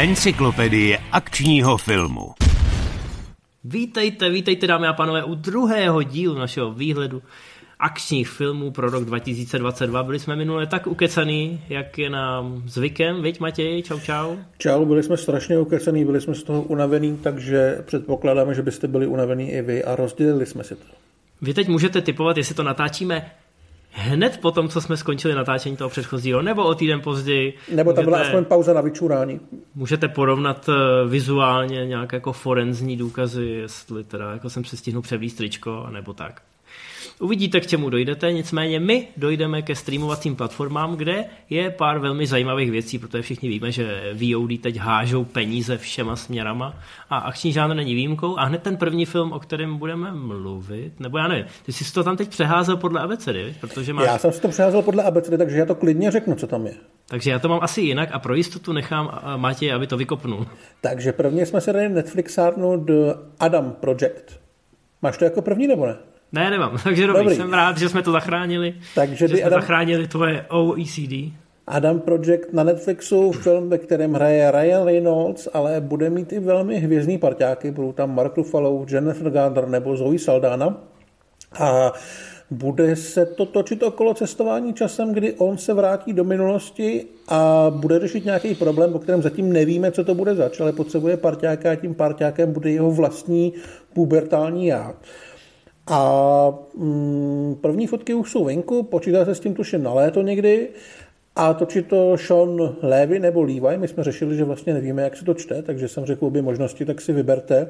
Encyklopedie akčního filmu. Vítejte, vítejte dámy a pánové u druhého dílu našeho výhledu akčních filmů pro rok 2022. Byli jsme minule tak ukecaný, jak je nám zvykem, viď Matěj, čau čau. Čau, byli jsme strašně ukecaný, byli jsme z toho unavený, takže předpokládáme, že byste byli unavený i vy a rozdělili jsme si to. Vy teď můžete typovat, jestli to natáčíme hned po tom, co jsme skončili natáčení toho předchozího, nebo o týden později. Nebo tam byla aspoň pauza na vyčurání. Můžete porovnat eh, vizuálně nějaké jako forenzní důkazy, jestli teda jako jsem se stihnul převlíst tričko, nebo tak. Uvidíte, k čemu dojdete, nicméně my dojdeme ke streamovacím platformám, kde je pár velmi zajímavých věcí, protože všichni víme, že VOD teď hážou peníze všema směrama a akční žánr není výjimkou. A hned ten první film, o kterém budeme mluvit, nebo já nevím, ty jsi to tam teď přeházel podle abecedy, protože máš... Já jsem si to přeházel podle abecedy, takže já to klidně řeknu, co tam je. Takže já to mám asi jinak a pro jistotu nechám Matěj, aby to vykopnul. Takže prvně jsme se dali Netflixárnu The Adam Project. Máš to jako první nebo ne? Ne, nemám. Takže dobrý, dobrý. jsem rád, že jsme to zachránili. Takže že jsme Adam... zachránili tvoje OECD. Adam Project na Netflixu, film, ve kterém hraje Ryan Reynolds, ale bude mít i velmi hvězdný parťáky. Budou tam Mark Ruffalo, Jennifer Garner nebo Zoe Saldana. A bude se to točit okolo cestování časem, kdy on se vrátí do minulosti a bude řešit nějaký problém, o kterém zatím nevíme, co to bude zač, ale potřebuje parťáka a tím parťákem bude jeho vlastní pubertální já. A mm, první fotky už jsou venku, počítá se s tím tuším na léto někdy. A točí to Sean Levy nebo Levi. My jsme řešili, že vlastně nevíme, jak se to čte, takže jsem řekl obě možnosti, tak si vyberte.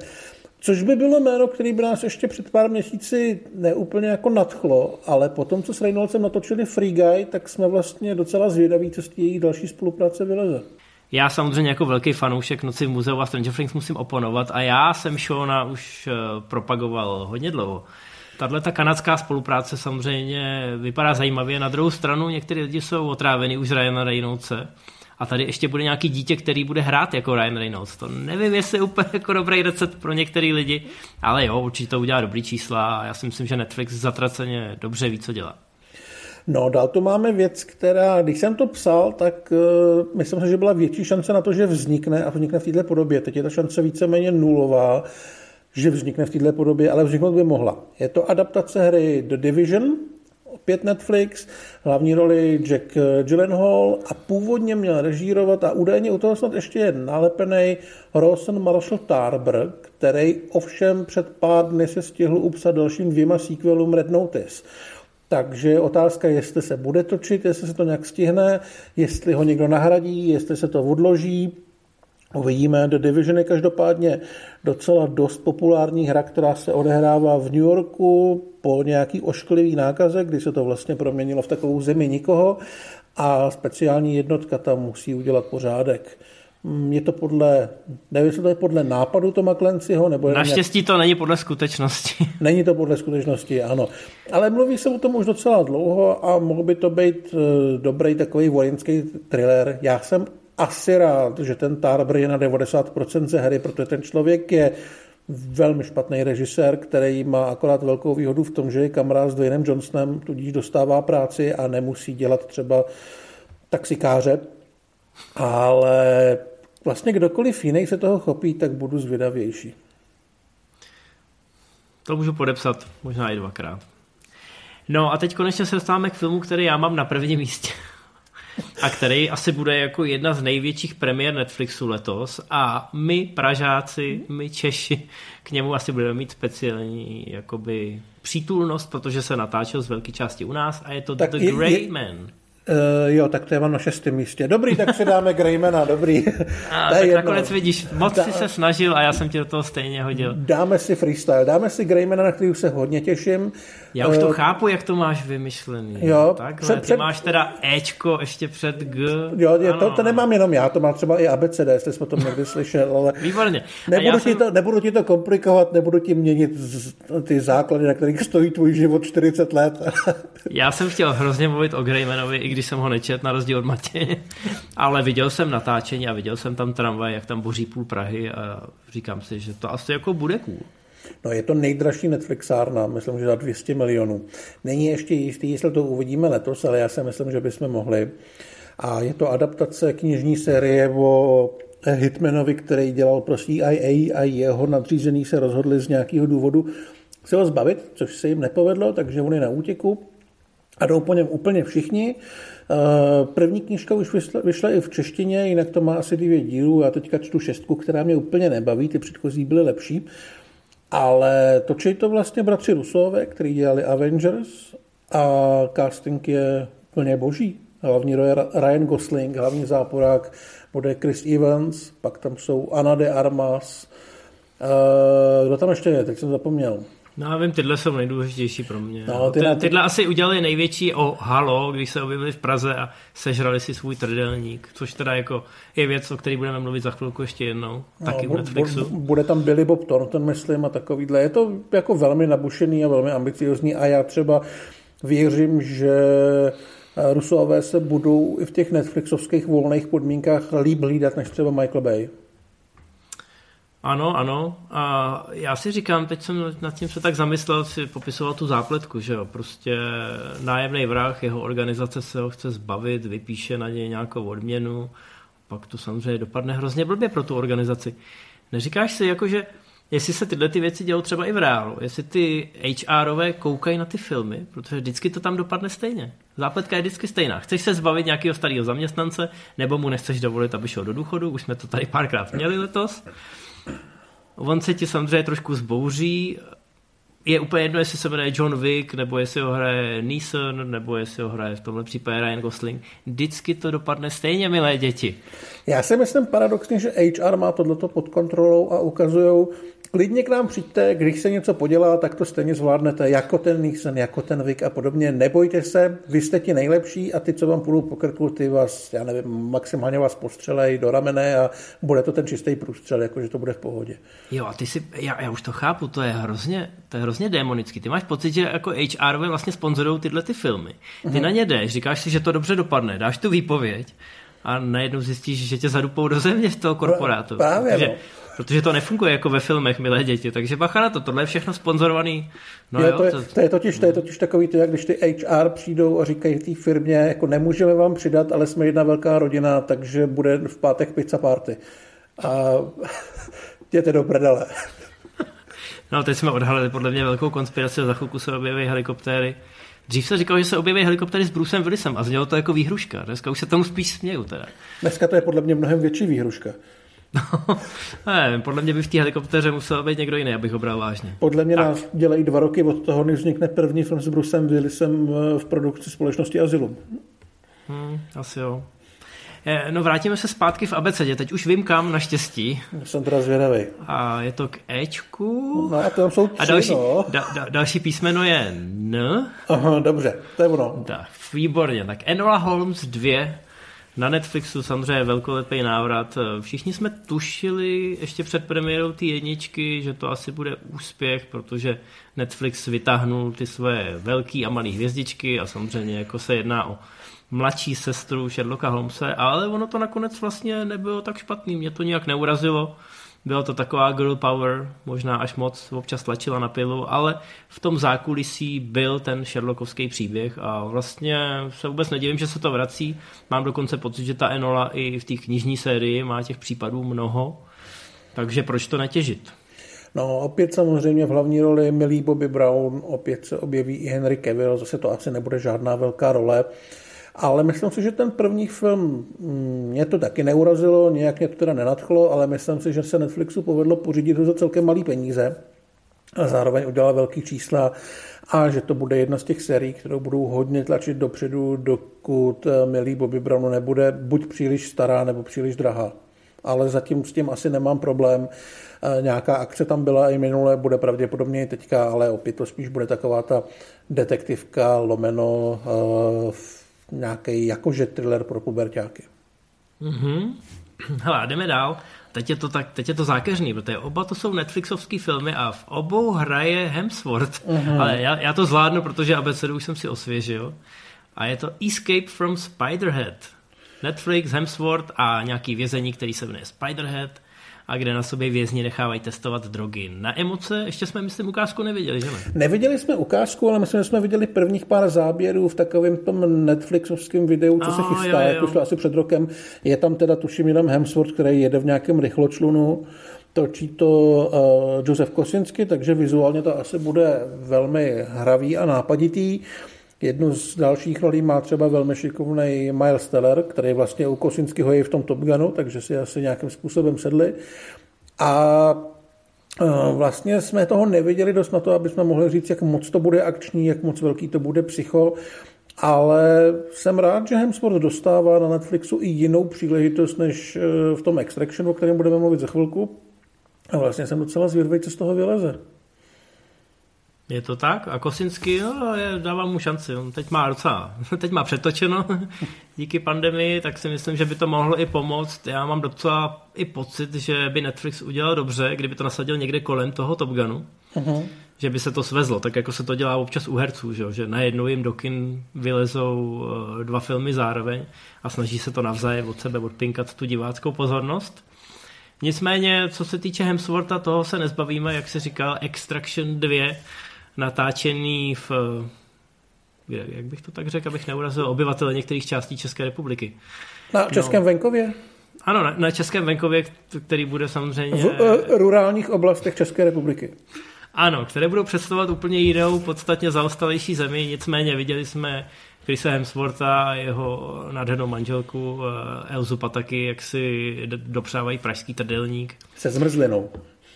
Což by bylo jméno, který by nás ještě před pár měsíci neúplně jako nadchlo, ale potom, co s Reynoldsem natočili Free Guy, tak jsme vlastně docela zvědaví, co z jejich další spolupráce vyleze. Já samozřejmě jako velký fanoušek Noci v muzeu a Stranger Things musím oponovat a já jsem Shona už eh, propagoval hodně dlouho. Tahle ta kanadská spolupráce samozřejmě vypadá zajímavě. Na druhou stranu někteří lidi jsou otráveni už z Ryana Reynoldse. A tady ještě bude nějaký dítě, který bude hrát jako Ryan Reynolds. To nevím, jestli je úplně jako dobrý recept pro některé lidi, ale jo, určitě to udělá dobrý čísla a já si myslím, že Netflix zatraceně dobře ví, co dělá. No, dál tu máme věc, která, když jsem to psal, tak uh, myslím si, že byla větší šance na to, že vznikne a vznikne v této podobě. Teď je ta šance víceméně nulová že vznikne v této podobě, ale vzniknout by mohla. Je to adaptace hry The Division, opět Netflix, hlavní roli Jack Gyllenhaal a původně měl režírovat a údajně u toho snad ještě je nalepený Rawson Marshall Tarber, který ovšem před pár dny se stihl upsat dalším dvěma sequelům Red Notice. Takže otázka je, jestli se bude točit, jestli se to nějak stihne, jestli ho někdo nahradí, jestli se to odloží, Uvidíme, The Division je každopádně docela dost populární hra, která se odehrává v New Yorku po nějaký ošklivý nákaze, kdy se to vlastně proměnilo v takovou zemi nikoho a speciální jednotka tam musí udělat pořádek. Mm, je to podle, nevím, jestli to je podle nápadu Toma Clancyho, nebo... Naštěstí nějak... to není podle skutečnosti. Není to podle skutečnosti, ano. Ale mluví se o tom už docela dlouho a mohl by to být eh, dobrý takový vojenský thriller. Já jsem asi rád, že ten Tarber je na 90% ze hry, protože ten člověk je velmi špatný režisér, který má akorát velkou výhodu v tom, že je kamarád s Dwaynem Johnsonem, tudíž dostává práci a nemusí dělat třeba taxikáře. Ale vlastně kdokoliv jiný se toho chopí, tak budu zvědavější. To můžu podepsat možná i dvakrát. No a teď konečně se dostáváme k filmu, který já mám na prvním místě a který asi bude jako jedna z největších premiér Netflixu letos a my Pražáci, my Češi k němu asi budeme mít speciální jakoby přítulnost, protože se natáčel z velké části u nás a je to tak The Grey Man. Uh, jo, tak to je mám na šestém místě. Dobrý, tak si dáme Greymana, dobrý. A, tak jedno. nakonec vidíš, moc Dá... si se snažil a já jsem ti do toho stejně hodil. Dáme si freestyle, dáme si Greymana, na který už se hodně těším. Já už to uh, chápu, jak to máš vymyšlený. Jo, tak, před, před... Ty máš teda Ečko ještě před G. Jo, je, to, to nemám jenom já, to má třeba i ABCD, jestli jsme to někdy slyšel, ale Výborně. Nebudu, ti jsem... to, nebudu ti to komplikovat, nebudu ti měnit ty základy, na kterých stojí tvůj život 40 let. já jsem chtěl hrozně mluvit o Greymanovi, když jsem ho nečet, na rozdíl od Matěje, ale viděl jsem natáčení a viděl jsem tam tramvaj, jak tam boří půl Prahy a říkám si, že to asi jako bude cool. No je to nejdražší Netflixárna, myslím, že za 200 milionů. Není ještě jistý, jestli to uvidíme letos, ale já si myslím, že bychom mohli. A je to adaptace knižní série o Hitmanovi, který dělal pro CIA a jeho nadřízený se rozhodli z nějakého důvodu se ho zbavit, což se jim nepovedlo, takže on je na útěku a jdou po něm úplně všichni. Eh, první knižka už vyšla, vyšla i v češtině, jinak to má asi dvě dílů. Já teďka čtu šestku, která mě úplně nebaví, ty předchozí byly lepší. Ale točí to vlastně bratři Rusové, kteří dělali Avengers a casting je plně boží. Hlavní je Ryan Gosling, hlavní záporák bude Chris Evans, pak tam jsou Ana de Armas. Uh, kdo tam ještě je? Teď jsem zapomněl. No já vím, tyhle jsou nejdůležitější pro mě. No, ty, ty, tyhle asi udělali největší o halo, když se objevili v Praze a sežrali si svůj trdelník, což teda jako je věc, o které budeme mluvit za chvilku ještě jednou, no, taky v Netflixu. Bude tam Billy Bob Thornton, myslím, a takovýhle. Je to jako velmi nabušený a velmi ambiciozní a já třeba věřím, že Rusové se budou i v těch Netflixovských volných podmínkách líp hlídat než třeba Michael Bay. Ano, ano. A já si říkám, teď jsem nad tím se tak zamyslel, si popisoval tu zápletku, že jo. Prostě nájemný vrah, jeho organizace se ho chce zbavit, vypíše na něj nějakou odměnu, pak to samozřejmě dopadne hrozně blbě pro tu organizaci. Neříkáš si, jako, že jestli se tyhle ty věci dělou třeba i v reálu, jestli ty HRové koukají na ty filmy, protože vždycky to tam dopadne stejně. Zápletka je vždycky stejná. Chceš se zbavit nějakého starého zaměstnance, nebo mu nechceš dovolit, aby šel do důchodu, už jsme to tady párkrát měli letos. On se ti samozřejmě trošku zbouří, je úplně jedno, jestli se jmenuje John Wick, nebo jestli ho hraje Neeson, nebo jestli ho hraje v tomhle případě Ryan Gosling. Vždycky to dopadne stejně, milé děti. Já si myslím paradoxně, že HR má tohleto pod kontrolou a ukazují, klidně k nám přijďte, když se něco podělá, tak to stejně zvládnete, jako ten Nixon, jako ten Vic a podobně. Nebojte se, vy jste ti nejlepší a ty, co vám půjdou po krku, ty vás, já nevím, maximálně vás postřelej do ramene a bude to ten čistý průstřel, jakože to bude v pohodě. Jo, a ty si, já, já už to chápu, to je hrozně, to je hrozně démonický. Ty máš pocit, že jako HR vlastně sponzorují tyhle ty filmy. Ty uh-huh. na ně jdeš, říkáš si, že to dobře dopadne, dáš tu výpověď a najednou zjistíš, že tě zadupou do země v toho korporátu. Právě, protože, no. Protože to nefunguje jako ve filmech, milé děti. Takže bacha na to, tohle je všechno sponzorovaný. No jo, jo, to, je, to... To, je totiž, to je totiž takový to, jak když ty HR přijdou a říkají té firmě, jako nemůžeme vám přidat, ale jsme jedna velká rodina, takže bude v pátek pizza party. A jděte do prdele. No, teď jsme odhalili podle mě velkou konspiraci, za chvilku se objeví helikoptéry. Dřív se říkalo, že se objeví helikoptery s Brucem Willisem a znělo to jako výhruška. Dneska už se tomu spíš směju teda. Dneska to je podle mě mnohem větší výhruška. No, ne, podle mě by v té helikoptéře musel být někdo jiný, abych ho bral vážně. Podle mě tak. nás dělají dva roky od toho, než vznikne první film s Brucem Willisem v produkci společnosti Asylum. Hmm, asi jo. Eh, no vrátíme se zpátky v abecedě, teď už vím kam, naštěstí. Jsem teda zvědavý. A je to k Ečku. No a tam jsou tři, a další, no. da, da, další písmeno je N. Aha, dobře, to je ono. Tak, výborně. Tak Enola Holmes 2 na Netflixu samozřejmě velkolepý návrat. Všichni jsme tušili ještě před premiérou ty jedničky, že to asi bude úspěch, protože Netflix vytáhnul ty své velké a malé hvězdičky a samozřejmě jako se jedná o mladší sestru Sherlocka Holmese, ale ono to nakonec vlastně nebylo tak špatný, mě to nějak neurazilo. Bylo to taková girl power, možná až moc občas tlačila na pilu, ale v tom zákulisí byl ten Sherlockovský příběh a vlastně se vůbec nedivím, že se to vrací. Mám dokonce pocit, že ta Enola i v té knižní sérii má těch případů mnoho, takže proč to netěžit? No, opět samozřejmě v hlavní roli milý Bobby Brown, opět se objeví i Henry Cavill, zase to asi nebude žádná velká role. Ale myslím si, že ten první film mm, mě to taky neurazilo, nějak mě to teda nenadchlo, ale myslím si, že se Netflixu povedlo pořídit ho za celkem malý peníze a zároveň udělal velký čísla a že to bude jedna z těch sérií, kterou budou hodně tlačit dopředu, dokud eh, milý Bobby Brownu nebude buď příliš stará nebo příliš drahá. Ale zatím s tím asi nemám problém. Eh, nějaká akce tam byla i minule, bude pravděpodobně i teďka, ale opět to spíš bude taková ta detektivka lomeno uh, nějaký jakože thriller pro pubertáky. Mm-hmm. Hele, jdeme dál. Teď je to, tak, teď je to zákeřný, protože oba to jsou Netflixovské filmy a v obou hraje Hemsworth. Mm-hmm. Ale já, já to zvládnu, protože abecedu už jsem si osvěžil. A je to Escape from Spiderhead. Netflix, Hemsworth a nějaký vězení, který se jmenuje Spiderhead. A kde na sobě vězni nechávají testovat drogy. Na emoce ještě jsme, myslím, ukázku neviděli, že ne? Neviděli jsme ukázku, ale myslím, že jsme viděli prvních pár záběrů v takovém tom Netflixovském videu, co oh, se chystá, jak už asi před rokem. Je tam teda, tuším, jenom Hemsworth, který jede v nějakém rychločlunu točí to uh, Josef Kosinsky, takže vizuálně to asi bude velmi hravý a nápaditý. Jednu z dalších rolí má třeba velmi šikovný Miles Teller, který vlastně u Kosinskyho je v tom Top Gunu, takže si asi nějakým způsobem sedli. A uh, vlastně jsme toho neviděli dost na to, aby jsme mohli říct, jak moc to bude akční, jak moc velký to bude psycho, ale jsem rád, že Hemsworth dostává na Netflixu i jinou příležitost než eh, v tom Extraction, o kterém budeme mluvit za chvilku, a vlastně jsem docela zvědavý, co z toho vyleze. Je to tak? A Kosinsky, no, je, dávám mu šanci. On teď má docela, teď má přetočeno díky pandemii, tak si myslím, že by to mohlo i pomoct. Já mám docela i pocit, že by Netflix udělal dobře, kdyby to nasadil někde kolem toho Top Gunu. Uh-huh. Že by se to svezlo, tak jako se to dělá občas u herců, že, že najednou jim do kin vylezou eh, dva filmy zároveň a snaží se to navzájem od sebe odpinkat tu diváckou pozornost. Nicméně, co se týče Hemswortha, toho se nezbavíme, jak se říkal, Extraction 2, natáčený v jak bych to tak řekl, abych neurazil obyvatele některých částí České republiky. Na no. Českém no. venkově? Ano, na, na Českém venkově, který bude samozřejmě... V uh, rurálních oblastech České republiky. Ano, které budou představovat úplně jinou, podstatně zaostalejší zemi, nicméně viděli jsme Chrisa Hemswortha a jeho nádhernou manželku eh, Elzu Pataky, jak si dopřávají pražský trdelník. Se zmrzlinou.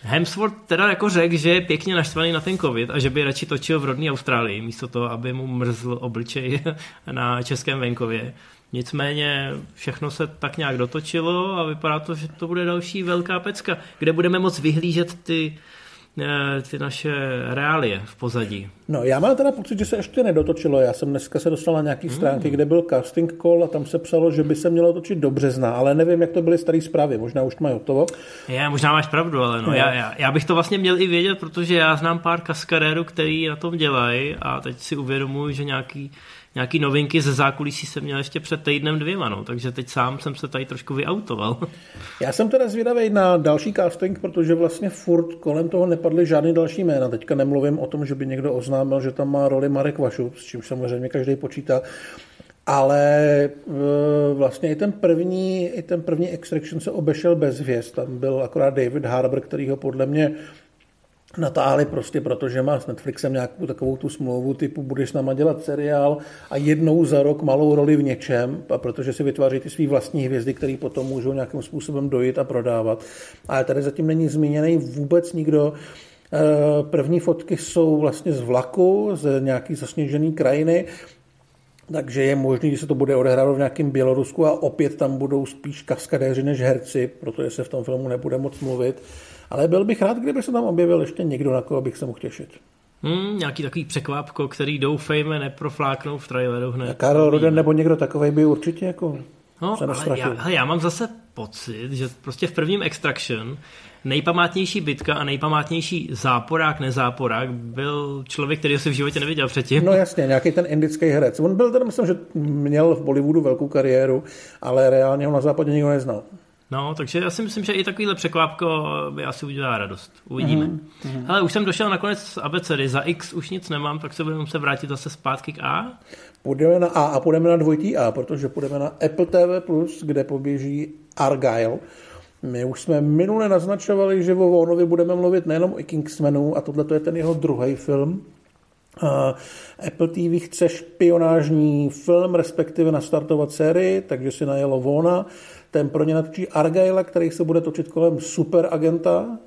Hemsworth teda jako řekl, že je pěkně naštvaný na ten covid a že by radši točil v rodné Austrálii, místo toho, aby mu mrzl obličej na českém venkově. Nicméně všechno se tak nějak dotočilo a vypadá to, že to bude další velká pecka, kde budeme moct vyhlížet ty Eh, ty naše reálie v pozadí. No, já mám teda pocit, že se ještě nedotočilo. Já jsem dneska se dostal na nějaký hmm. stránky, kde byl casting call a tam se psalo, že by se mělo točit do března, ale nevím, jak to byly staré zprávy. Možná už to mají hotovo. Já, možná máš pravdu, ale no, no. Já, já, já, bych to vlastně měl i vědět, protože já znám pár kaskadérů, který na tom dělají a teď si uvědomuji, že nějaký nějaký novinky ze zákulisí jsem měl ještě před týdnem dvěma, no, takže teď sám jsem se tady trošku vyautoval. Já jsem teda zvědavý na další casting, protože vlastně furt kolem toho nepadly žádný další jména. Teďka nemluvím o tom, že by někdo oznámil, že tam má roli Marek Vašu, s čím samozřejmě každý počítá. Ale e, vlastně i ten první, i ten první Extraction se obešel bez hvězd. Tam byl akorát David Harbour, který ho podle mě natáhli prostě, protože má s Netflixem nějakou takovou tu smlouvu typu budeš s náma dělat seriál a jednou za rok malou roli v něčem, a protože si vytváří ty svý vlastní hvězdy, které potom můžou nějakým způsobem dojít a prodávat. Ale tady zatím není zmíněný vůbec nikdo. Eh, první fotky jsou vlastně z vlaku, z nějaký zasněžený krajiny, takže je možné, že se to bude odehrávat v nějakém Bělorusku a opět tam budou spíš kaskadéři než herci, protože se v tom filmu nebude moc mluvit. Ale byl bych rád, kdyby se tam objevil ještě někdo, na koho bych se mohl těšit. Hmm, nějaký takový překvápko, který doufejme neprofláknou v traileru hned. Karel Roden nebo někdo takový by určitě jako No, ale já, hele, já mám zase pocit, že prostě v prvním Extraction nejpamátnější bitka a nejpamátnější záporák, nezáporák byl člověk, který si v životě neviděl předtím. No jasně, nějaký ten indický herec. On byl teda, myslím, že měl v Bollywoodu velkou kariéru, ale reálně ho na západě nikdo neznal. No, takže já si myslím, že i takovýhle překvápko by asi udělá radost. Uvidíme. Mm-hmm. Hele, už jsem došel nakonec z abecedy. Za X už nic nemám, tak se budeme muset vrátit zase zpátky k A. Půjdeme na A a půjdeme na dvojitý A, protože půjdeme na Apple TV+, kde poběží Argyle. My už jsme minule naznačovali, že o Vonovi budeme mluvit nejenom o Kingsmanu a tohle je ten jeho druhý film. Apple TV chce špionážní film, respektive nastartovat sérii, takže si najelo Vona ten pro ně natočí Argyle, který se bude točit kolem superagenta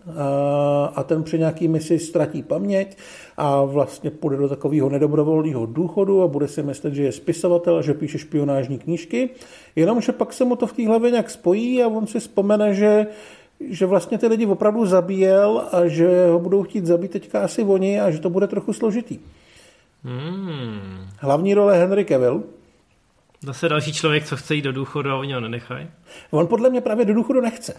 a ten při nějaký misi ztratí paměť a vlastně půjde do takového nedobrovolného důchodu a bude si myslet, že je spisovatel a že píše špionážní knížky. Jenomže pak se mu to v té hlavě nějak spojí a on si vzpomene, že že vlastně ty lidi opravdu zabíjel a že ho budou chtít zabít teďka asi oni a že to bude trochu složitý. Hmm. Hlavní role Henry Cavill, Zase další člověk, co chce jít do důchodu a oni ho nenechají. On podle mě právě do důchodu nechce.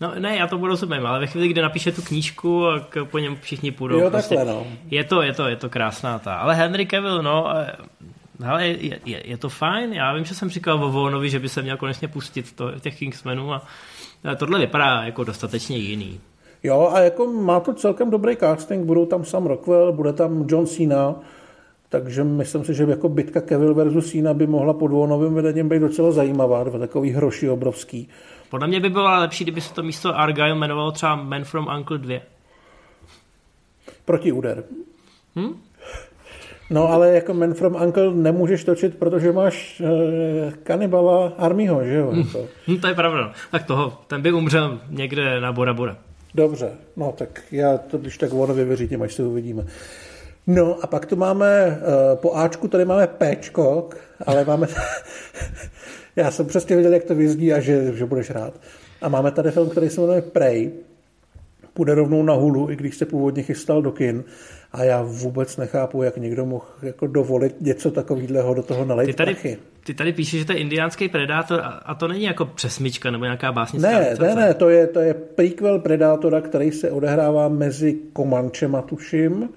No ne, já to budu rozumím, ale ve chvíli, kdy napíše tu knížku a po něm všichni půjdou. Jo, prostě, takhle, no. Je to, je to, je to krásná ta. Ale Henry Cavill, no, Ale je, je, je, to fajn, já vím, že jsem říkal o Vonovi, že by se měl konečně pustit to, těch Kingsmenů a tohle vypadá jako dostatečně jiný. Jo, a jako má to celkem dobrý casting, budou tam Sam Rockwell, bude tam John Cena, takže myslím si, že jako bitka Kevil versus Cena by mohla pod Vonovým vedením být docela zajímavá, dva takový hroši obrovský. Podle mě by bylo lepší, kdyby se to místo Argyle jmenovalo třeba Man from Uncle 2. Proti úder. Hm? No ale jako Man from Uncle nemůžeš točit, protože máš uh, kanibala Armyho, že jo? Hm. Hm, to je pravda. Tak toho, ten by umřel někde na Bora Bora. Dobře, no tak já to když tak ono vyvěřím, až se uvidíme. No a pak tu máme, uh, po Ačku tady máme Pčko, ale máme, já jsem přesně viděl, jak to vyzdí a že, že budeš rád. A máme tady film, který se jmenuje Prey, půjde rovnou na hulu, i když se původně chystal do kin. A já vůbec nechápu, jak někdo mohl jako dovolit něco takového do toho nalejt ty tady, prachy. Ty tady píšeš, že to je indiánský predátor a to není jako přesmička nebo nějaká básnická Ne, ne, ne, to je, to je prequel Predátora, který se odehrává mezi Komančema, tuším.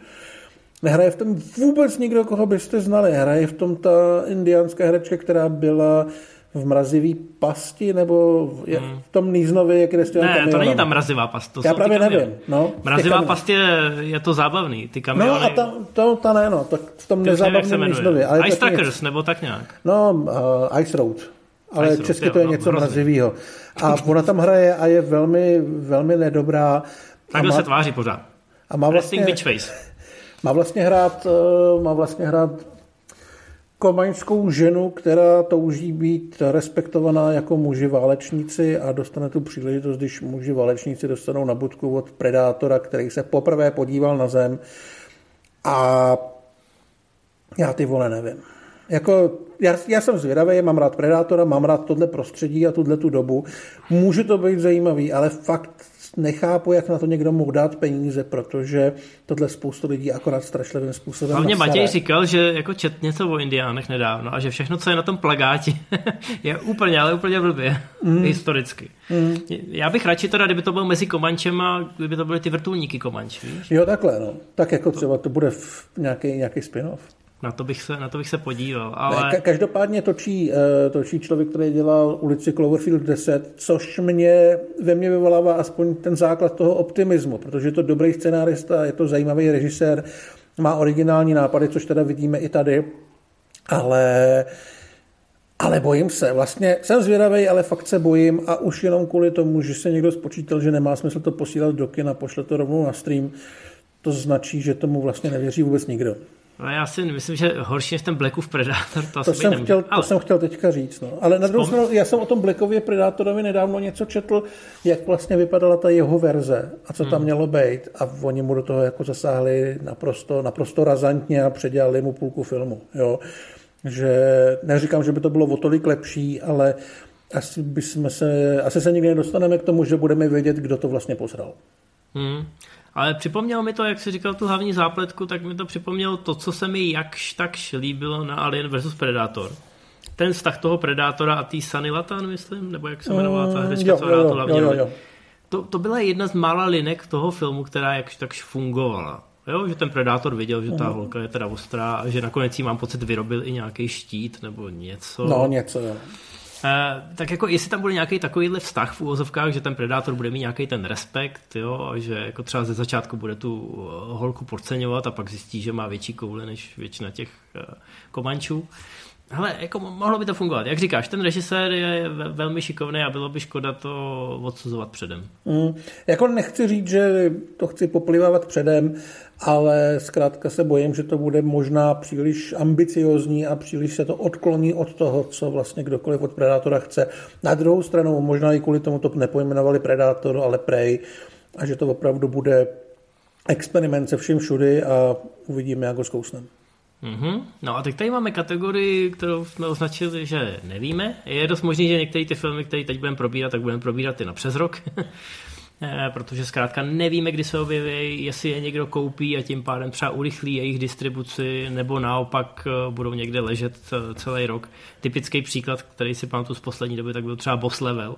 Nehraje v tom vůbec nikdo, koho byste znali. Hraje v tom ta indiánská herečka, která byla v mrazivý pasti, nebo v, hmm. v tom Níznově, jak jde s Ne, to není ta mrazivá past, to Já právě nevím. No, mrazivá past je, je to zábavný, ty kamiony. No a ta, to, ta ne, no, tak v tom nezábavném Níznově. Ale Ice Trackers, nebo tak nějak. No, uh, Ice Road. Ale Ice česky Road, to je no, něco hrozný. mrazivýho. A ona tam hraje a je velmi, velmi nedobrá. Takhle má, se tváří pořád. A má vlastně, má vlastně hrát, uh, má vlastně hrát komaňskou ženu, která touží být respektovaná jako muži válečníci a dostane tu příležitost, když muži válečníci dostanou na budku od predátora, který se poprvé podíval na zem a já ty vole nevím. Jako, já, já jsem zvědavý, mám rád Predátora, mám rád tohle prostředí a tuhle tu dobu. Může to být zajímavý, ale fakt nechápu, jak na to někdo mohl dát peníze, protože tohle spoustu lidí akorát strašlivým způsobem Hlavně Matěj říkal, že jako čet něco o indiánech nedávno a že všechno, co je na tom plagáti, je úplně, ale úplně blbě, mm. historicky. Mm. Já bych radši teda, kdyby to bylo mezi Komančem a kdyby to byly ty vrtulníky Komanč, víš? Jo, takhle, no. Tak jako třeba to bude v nějaký, nějaký spin-off. Na to bych se, na to bych se podíval. Ale... Ne, každopádně točí, uh, točí člověk, který dělal ulici Cloverfield 10, což mě ve mně vyvolává aspoň ten základ toho optimismu, protože je to dobrý scenárista, je to zajímavý režisér, má originální nápady, což teda vidíme i tady, ale ale bojím se. Vlastně jsem zvědavý, ale fakt se bojím a už jenom kvůli tomu, že se někdo spočítal, že nemá smysl to posílat do kina, pošle to rovnou na stream, to značí, že tomu vlastně nevěří vůbec nikdo. No já si myslím, že horší než ten Blackův Predator, to, to jsem chtěl, ale... To jsem chtěl teďka říct. No. Ale na druhou stranu, já jsem o tom Blackově Predátorovi nedávno něco četl, jak vlastně vypadala ta jeho verze a co hmm. tam mělo být. A oni mu do toho jako zasáhli naprosto, naprosto razantně a předělali mu půlku filmu. Jo. Že neříkám, že by to bylo o tolik lepší, ale asi, bychom se, asi se nikdy nedostaneme k tomu, že budeme vědět, kdo to vlastně posral. Hmm. Ale připomnělo mi to, jak jsi říkal tu hlavní zápletku, tak mi to připomnělo to, co se mi jakž takž líbilo na Alien vs Predator. Ten vztah toho Predátora a tý Sunny Latan, myslím, nebo jak se jmenovala ta herečka, co hrála to hlavně. Jo, jo, To, to byla jedna z mála linek toho filmu, která jakž takž fungovala. Jo, že ten predátor viděl, že ta uh-huh. holka je teda ostrá a že nakonec jí mám pocit vyrobil i nějaký štít nebo něco. No, něco, jo. Uh, tak jako jestli tam bude nějaký takovýhle vztah v úvozovkách, že ten predátor bude mít nějaký ten respekt, jo, a že jako třeba ze začátku bude tu eh, holku podceňovat a pak zjistí, že má větší koule než většina těch uh, komančů. Ale jako mohlo by to fungovat. Jak říkáš, ten režisér je velmi šikovný a bylo by škoda to odsuzovat předem. Mm, jako nechci říct, že to chci poplivávat předem, ale zkrátka se bojím, že to bude možná příliš ambiciozní a příliš se to odkloní od toho, co vlastně kdokoliv od Predátora chce. Na druhou stranu možná i kvůli tomu to nepojmenovali Predátor, ale Prey a že to opravdu bude experiment se vším všudy a uvidíme, jak ho zkousneme. Mm-hmm. No a teď tady máme kategorii, kterou jsme označili, že nevíme. Je dost možné, že některé ty filmy, které teď budeme probírat, tak budeme probírat i na přes rok. Eh, protože zkrátka nevíme, kdy se objeví, jestli je někdo koupí a tím pádem třeba urychlí jejich distribuci, nebo naopak eh, budou někde ležet eh, celý rok. Typický příklad, který si pamatuju z poslední doby, tak byl třeba Boss Level,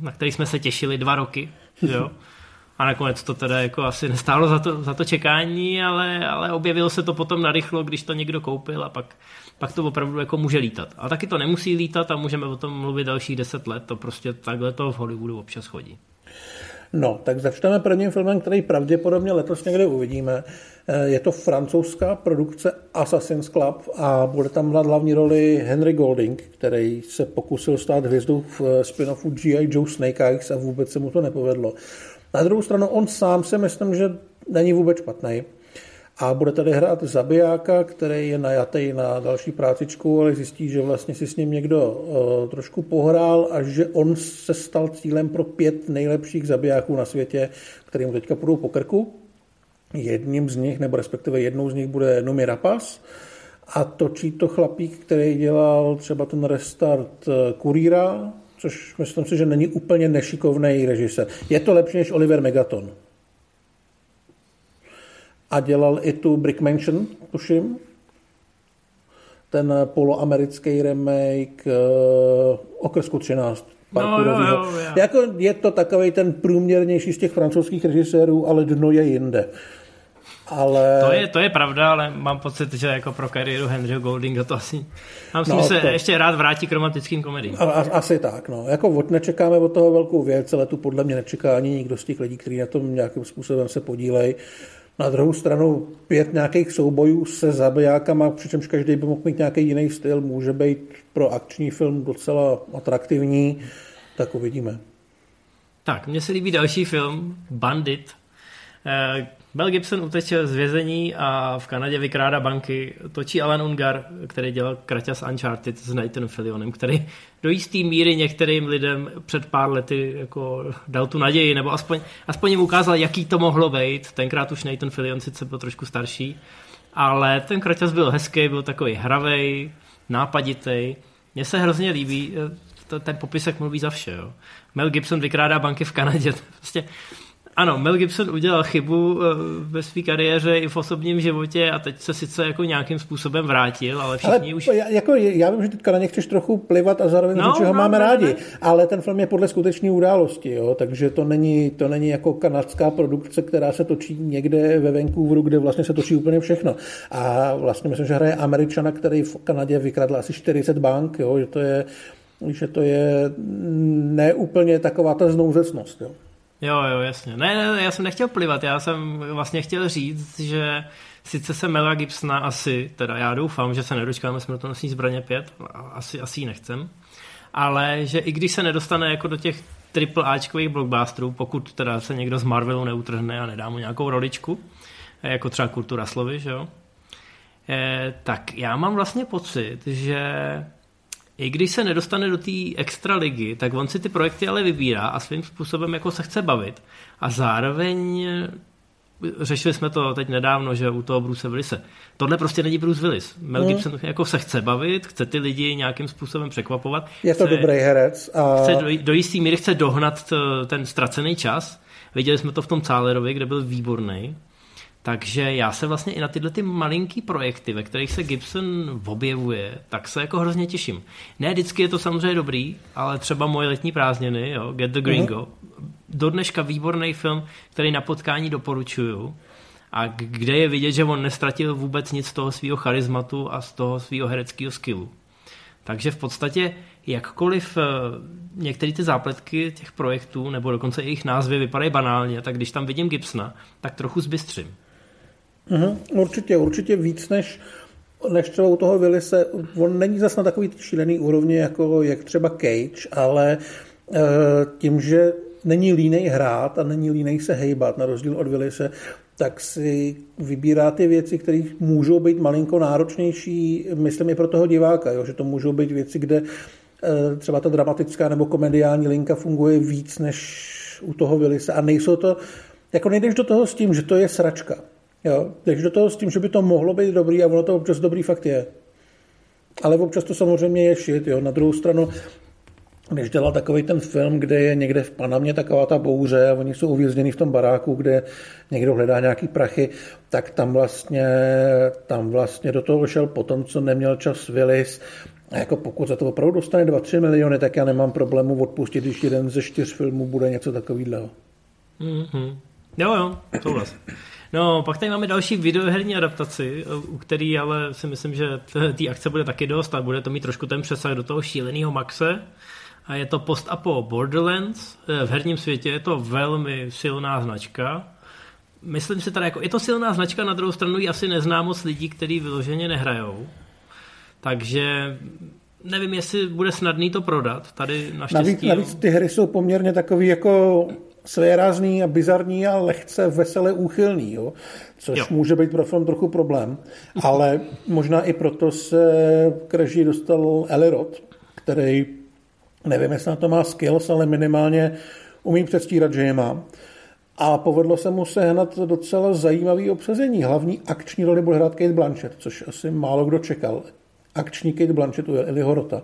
na který jsme se těšili dva roky. Jo? a nakonec to teda jako asi nestálo za to, za to čekání, ale, ale objevilo se to potom narychlo, když to někdo koupil a pak, pak to opravdu jako může lítat. A taky to nemusí lítat a můžeme o tom mluvit dalších deset let, to prostě takhle to v Hollywoodu občas chodí. No, tak začneme prvním filmem, který pravděpodobně letos někde uvidíme. Eh, je to francouzská produkce Assassin's Club a bude tam hrát hlavní roli Henry Golding, který se pokusil stát hvězdou v eh, spin-offu G.I. Joe Snake Eyes a vůbec se mu to nepovedlo. Na druhou stranu on sám si myslím, že není vůbec špatný. A bude tady hrát zabijáka, který je najatý na další prácičku, ale zjistí, že vlastně si s ním někdo uh, trošku pohrál a že on se stal cílem pro pět nejlepších zabijáků na světě, kterým teďka půjdou po krku. Jedním z nich, nebo respektive jednou z nich bude Numi Rapas a točí to chlapík, který dělal třeba ten restart eh, Kurýra, což myslím si, že není úplně nešikovný režisér. Je to lepší než Oliver Megaton. A dělal i tu Brick Mansion, tuším. Ten poloamerický remake uh, Okresku 13. No, jo, jo, jo. Jako je to takový ten průměrnější z těch francouzských režisérů, ale dno je jinde. Ale... To, je, to je pravda, ale mám pocit, že jako pro kariéru Henryho Goldinga to asi... Já myslím, no, se to... ještě rád vrátí k romantickým komediím. Asi tak, no. Jako od, nečekáme od toho velkou věc, ale tu podle mě nečeká ani nikdo z těch lidí, kteří na tom nějakým způsobem se podílejí. Na druhou stranu pět nějakých soubojů se zabijákama, přičemž každý by mohl mít nějaký jiný styl, může být pro akční film docela atraktivní, tak uvidíme. Tak, mně se líbí další film, Bandit, eh, Mel Gibson uteče z vězení a v Kanadě vykrádá banky. Točí Alan Ungar, který dělal Kraťas Uncharted s Nathan Fillionem, který do jisté míry některým lidem před pár lety jako dal tu naději, nebo aspoň, aspoň jim ukázal, jaký to mohlo být. Tenkrát už Nathan Fillion sice byl trošku starší, ale ten Kraťas byl hezký, byl takový hravej, nápaditý. Mně se hrozně líbí, eh, ten popisek mluví za vše. Jo. Mel Gibson vykrádá banky v Kanadě. Prostě ano, Mel Gibson udělal chybu eh, ve své kariéře i v osobním životě a teď se sice jako nějakým způsobem vrátil, ale všichni ale už... Já, jako, já vím, že teďka na ně chceš trochu plivat a zároveň no, čeho no, máme ne, rádi, ne. ale ten film je podle skutečné události, jo? takže to není, to není jako kanadská produkce, která se točí někde ve Vancouveru, kde vlastně se točí úplně všechno. A vlastně myslím, že hraje Američana, který v Kanadě vykradl asi 40 bank, jo? že to je že to je neúplně taková ta znouzecnost. Jo. Jo, jo, jasně. Ne, ne, já jsem nechtěl plivat, já jsem vlastně chtěl říct, že sice se Mela Gibsona asi, teda já doufám, že se nedočkáme smrtonosní zbraně 5, asi, asi ji nechcem, ale že i když se nedostane jako do těch triple Ačkových blockbusterů, pokud teda se někdo z Marvelu neutrhne a nedá mu nějakou roličku, jako třeba kultura slovy, že jo, eh, tak já mám vlastně pocit, že i když se nedostane do té extra ligy, tak on si ty projekty ale vybírá a svým způsobem jako se chce bavit. A zároveň řešili jsme to teď nedávno, že u toho Bruce Willise. Tohle prostě není Bruce Willis. Mel hmm. Gibson jako se chce bavit, chce ty lidi nějakým způsobem překvapovat. Je to chce, dobrý herec. A... Chce do, do jistý míry chce dohnat ten ztracený čas. Viděli jsme to v tom Cálerovi, kde byl výborný. Takže já se vlastně i na tyhle ty malinký projekty, ve kterých se Gibson objevuje, tak se jako hrozně těším. Ne vždycky je to samozřejmě dobrý, ale třeba moje letní prázdniny, jo, Get the Gringo, mm-hmm. do dneška výborný film, který na potkání doporučuju a kde je vidět, že on nestratil vůbec nic z toho svého charizmatu a z toho svého hereckého skillu. Takže v podstatě jakkoliv eh, některé ty zápletky těch projektů, nebo dokonce jejich názvy vypadají banálně, tak když tam vidím Gibsona, tak trochu zbystřím. Mm, určitě, určitě víc než než třeba u toho Willise, on není zase na takový šílený úrovni, jako jak třeba Cage, ale e, tím, že není línej hrát a není línej se hejbat, na rozdíl od Willise, tak si vybírá ty věci, které můžou být malinko náročnější, myslím i pro toho diváka, jo, že to můžou být věci, kde e, třeba ta dramatická nebo komediální linka funguje víc než u toho Willise a nejsou to, jako nejdeš do toho s tím, že to je sračka. Jo, takže do toho s tím, že by to mohlo být dobrý a ono to občas dobrý fakt je. Ale občas to samozřejmě je šit. Jo. Na druhou stranu, když dělal takový ten film, kde je někde v Panamě taková ta bouře a oni jsou uvězněni v tom baráku, kde někdo hledá nějaký prachy, tak tam vlastně, tam vlastně do toho šel potom, co neměl čas Willis. A jako pokud za to opravdu dostane 2-3 miliony, tak já nemám problému odpustit, když jeden ze čtyř filmů bude něco takového. Mm-hmm. Jo, jo, souhlas. No, pak tady máme další videoherní adaptaci, u který ale si myslím, že té akce bude taky dost a bude to mít trošku ten přesah do toho šíleného Maxe. A je to post-apo Borderlands. V herním světě je to velmi silná značka. Myslím si teda, jako je to silná značka, na druhou stranu ji asi nezná moc lidí, kteří vyloženě nehrajou. Takže nevím, jestli bude snadný to prodat. Tady naštěstí... Navíc, navíc ty hry jsou poměrně takový jako svérázný a bizarní a lehce veselé úchylný, jo? což jo. může být pro film trochu problém. Ale možná i proto se k režii dostal Elirod, který, nevím, jestli na to má skills, ale minimálně umí předstírat, že je má. A povedlo se mu sehnat docela zajímavý obsazení. Hlavní akční roli bude hrát Kate Blanchett, což asi málo kdo čekal. Akční Kate Blanchett u Eli Horota.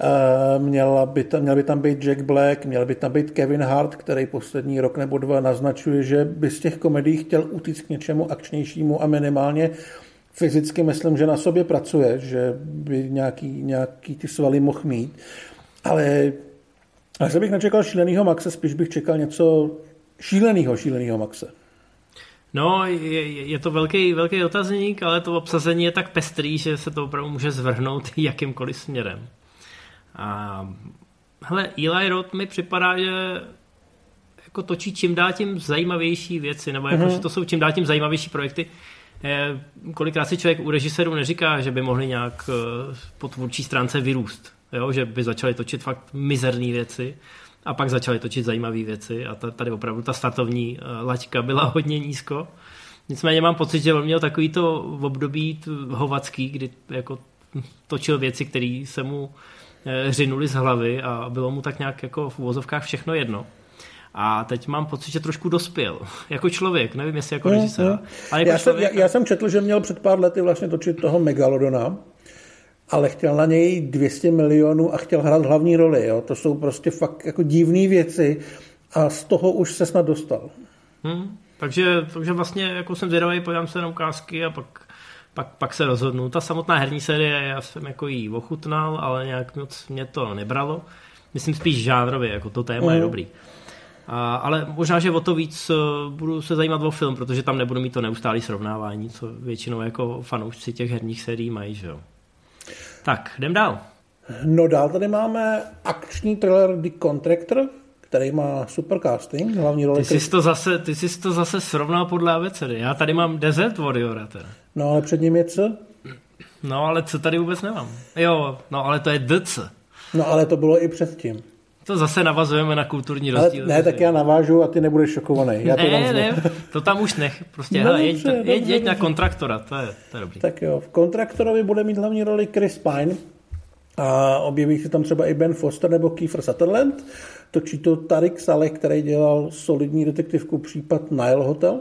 Eh, měla by tam, měl by tam být Jack Black, měl by tam být Kevin Hart, který poslední rok nebo dva naznačuje, že by z těch komedií chtěl utíct k něčemu akčnějšímu a minimálně fyzicky myslím, že na sobě pracuje, že by nějaký, nějaký ty svaly mohl mít. Ale až bych nečekal šílenýho Maxe, spíš bych čekal něco šílenýho, šílenýho Maxe. No, je, je to velký, velký otazník, ale to obsazení je tak pestrý, že se to opravdu může zvrhnout jakýmkoliv směrem. A hele, Eli Roth mi připadá, že jako točí čím dál tím zajímavější věci, nebo jako, mm-hmm. že to jsou čím dál tím zajímavější projekty. Kolikrát si člověk u režisérů neříká, že by mohli nějak eh, po tvůrčí stránce vyrůst, jo? že by začali točit fakt mizerné věci a pak začali točit zajímavé věci a tady opravdu ta startovní eh, laťka byla hodně nízko. Nicméně mám pocit, že on měl takový to v období hovacký, kdy jako točil věci, které se mu řinuli z hlavy a bylo mu tak nějak jako v uvozovkách všechno jedno. A teď mám pocit, že trošku dospěl. Jako člověk, nevím, jestli jako režisér. Mm, mm. Ale jako já, člověk... jsem, já, já jsem četl, že měl před pár lety vlastně točit toho Megalodona, ale chtěl na něj 200 milionů a chtěl hrát hlavní roli. Jo? To jsou prostě fakt jako divné věci a z toho už se snad dostal. Hmm, takže, takže vlastně jako jsem zvědavý, podívám se na ukázky a pak pak, pak se rozhodnu. Ta samotná herní série, já jsem jako jí ochutnal, ale nějak moc mě to nebralo. Myslím spíš žánrově, jako to téma mm. je mhm. dobrý. A, ale možná, že o to víc uh, budu se zajímat o film, protože tam nebudu mít to neustálé srovnávání, co většinou jako fanoušci těch herních sérií mají, že jo. Tak, jdem dál. No dál tady máme akční thriller The Contractor, který má super casting, hlavní roli. Ty jsi, to zase, ty jsi to zase srovnal podle abecedy. Já tady mám Desert Warrior. Teda. No ale před ním je co? No ale co tady vůbec nemám. Jo, no ale to je DC. No ale to bylo i předtím. To zase navazujeme na kulturní rozdíl. Ne, tak já navážu a ty nebudeš šokovaný. Já to ne, ne, to tam už nech. Prostě, no, hele, jeď, dobře, jeď, dobře, jeď na kontraktora, to je, to je dobrý. Tak jo, v kontraktorovi bude mít hlavní roli Chris Pine a objeví se tam třeba i Ben Foster nebo Kiefer Sutherland. Točí to Tarik Saleh, který dělal solidní detektivku případ Nile Hotel.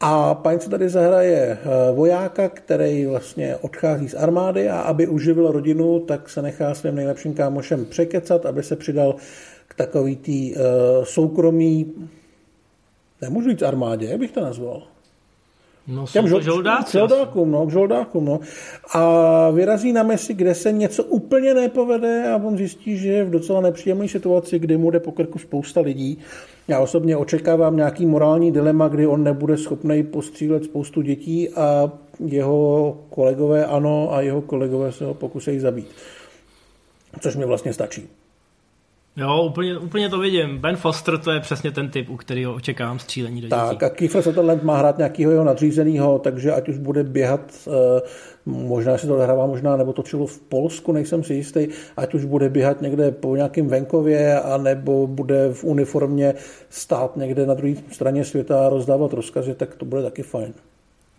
A paní se tady zahraje eh, vojáka, který vlastně odchází z armády a aby uživil rodinu, tak se nechá svým nejlepším kámošem překecat, aby se přidal k takový tý uh, soukromý, nemůžu říct armádě, jak bych to nazval? No, těm žol, žoldákům, no, k žoldákům, no. A vyrazí na mesi, kde se něco úplně nepovede a on zjistí, že je v docela nepříjemné situaci, kdy mu jde po krku spousta lidí. Já osobně očekávám nějaký morální dilema, kdy on nebude schopný postřílet spoustu dětí a jeho kolegové ano a jeho kolegové se ho pokusí zabít. Což mi vlastně stačí. Jo, úplně, úplně to vidím. Ben Foster to je přesně ten typ, u kterého očekávám střílení do dětí. Tak a Kiefer Sutherland má hrát nějakého jeho nadřízeného, takže ať už bude běhat, eh, možná si to hrává možná, nebo točilo v Polsku, nejsem si jistý, ať už bude běhat někde po nějakém venkově, anebo bude v uniformě stát někde na druhé straně světa a rozdávat rozkazy, tak to bude taky fajn.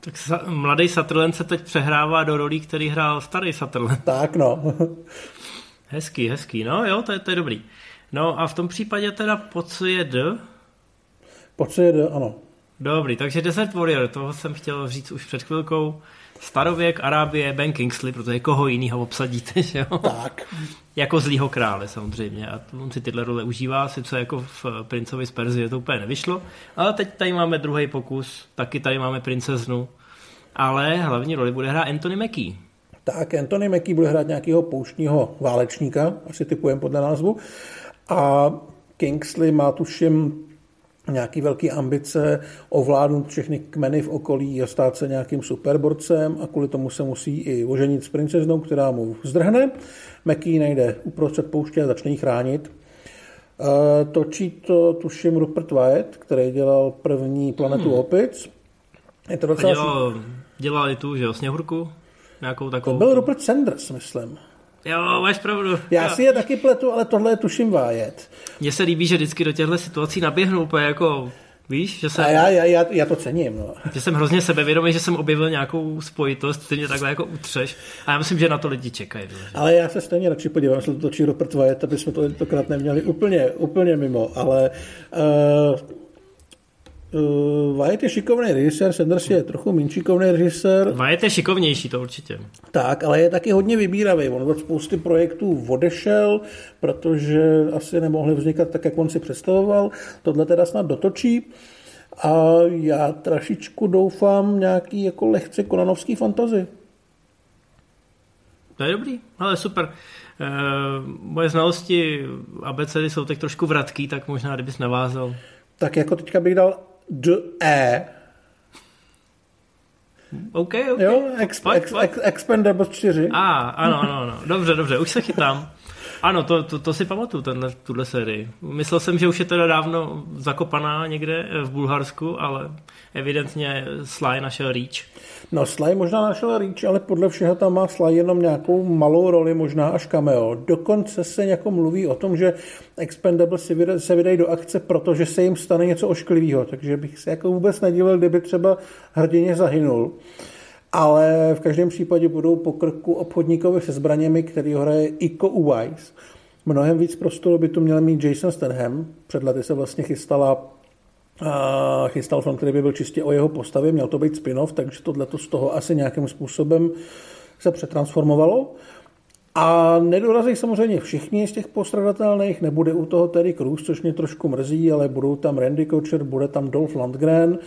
Tak sa, mladý Sutherland se teď přehrává do rolí, který hrál starý Sutherland. Tak no. Hezký, hezký. No jo, to je, to je dobrý. No a v tom případě teda po co je D? Po co je D, ano. Dobrý, takže Desert Warrior, toho jsem chtěl říct už před chvilkou. Starověk, Arábie, Ben Kingsley, protože koho jiného obsadíte, že jo? Tak. jako zlýho krále samozřejmě a on si tyhle role užívá, sice jako v Princovi z Perzie to úplně nevyšlo, ale teď tady máme druhý pokus, taky tady máme princeznu, ale hlavní roli bude hrát Anthony Mackie. Tak, Anthony Mackie bude hrát nějakého pouštního válečníka, asi typujem podle názvu. A Kingsley má tuším nějaký velký ambice ovládnout všechny kmeny v okolí a stát se nějakým superborcem a kvůli tomu se musí i oženit s princeznou, která mu zdrhne. Meký nejde uprostřed pouště a začne jí chránit. E, točí to, tuším, Rupert Wyatt, který dělal první Planetu hmm. opic. Je to docela... dělal, dělal i tu, že jo, Sněhurku? Nějakou takovou... To byl Rupert Sanders, myslím. Jo, máš pravdu. Já jo. si je taky pletu, ale tohle je tuším vájet. Mně se líbí, že vždycky do těchto situací naběhnu úplně jako Víš, že jsem, a já, já, já, já to cením. No. Že jsem hrozně sebevědomý, že jsem objevil nějakou spojitost, ty mě takhle jako utřeš. A já myslím, že na to lidi čekají. Že? Ale já se stejně radši podívám, jestli to točí Robert Wyatt, aby jsme to tentokrát neměli úplně, úplně mimo. Ale uh, Uh, Wyatt je šikovný režisér, Sanders je trochu méně šikovný režisér. Wyatt je šikovnější, to určitě. Tak, ale je taky hodně vybíravý. On od spousty projektů odešel, protože asi nemohli vznikat tak, jak on si představoval. Tohle teda snad dotočí. A já trošičku doufám nějaký jako lehce konanovský fantazy. To je dobrý, ale super. E, moje znalosti abecedy jsou tak trošku vratký, tak možná kdybys navázal. Tak jako teďka bych dal D, E. OK, OK. Jo, ex, pojď, ex, ex, Expendables 4. A, ah, ano, ano, ano. Dobře, dobře, už se chytám. Ano, to, to, to si pamatuju, tenhle, tuhle sérii. Myslel jsem, že už je teda dávno zakopaná někde v Bulharsku, ale evidentně Sly našel Reach. No Sly možná našel Reach, ale podle všeho tam má Sly jenom nějakou malou roli, možná až cameo. Dokonce se jako mluví o tom, že Expendable se vydají do akce, protože se jim stane něco ošklivého, takže bych se jako vůbec nedivil, kdyby třeba hrdině zahynul. Ale v každém případě budou po krku obchodníkovi se zbraněmi, který hraje Iko Uwais. Mnohem víc prostoru by tu měl mít Jason Stanham. Před lety se vlastně chystala a chystal film, který by byl čistě o jeho postavě, měl to být spin-off, takže tohle z toho asi nějakým způsobem se přetransformovalo. A nedorazí samozřejmě všichni z těch postradatelných, nebude u toho Terry Crews, což mě trošku mrzí, ale budou tam Randy Kocher, bude tam Dolph Lundgren,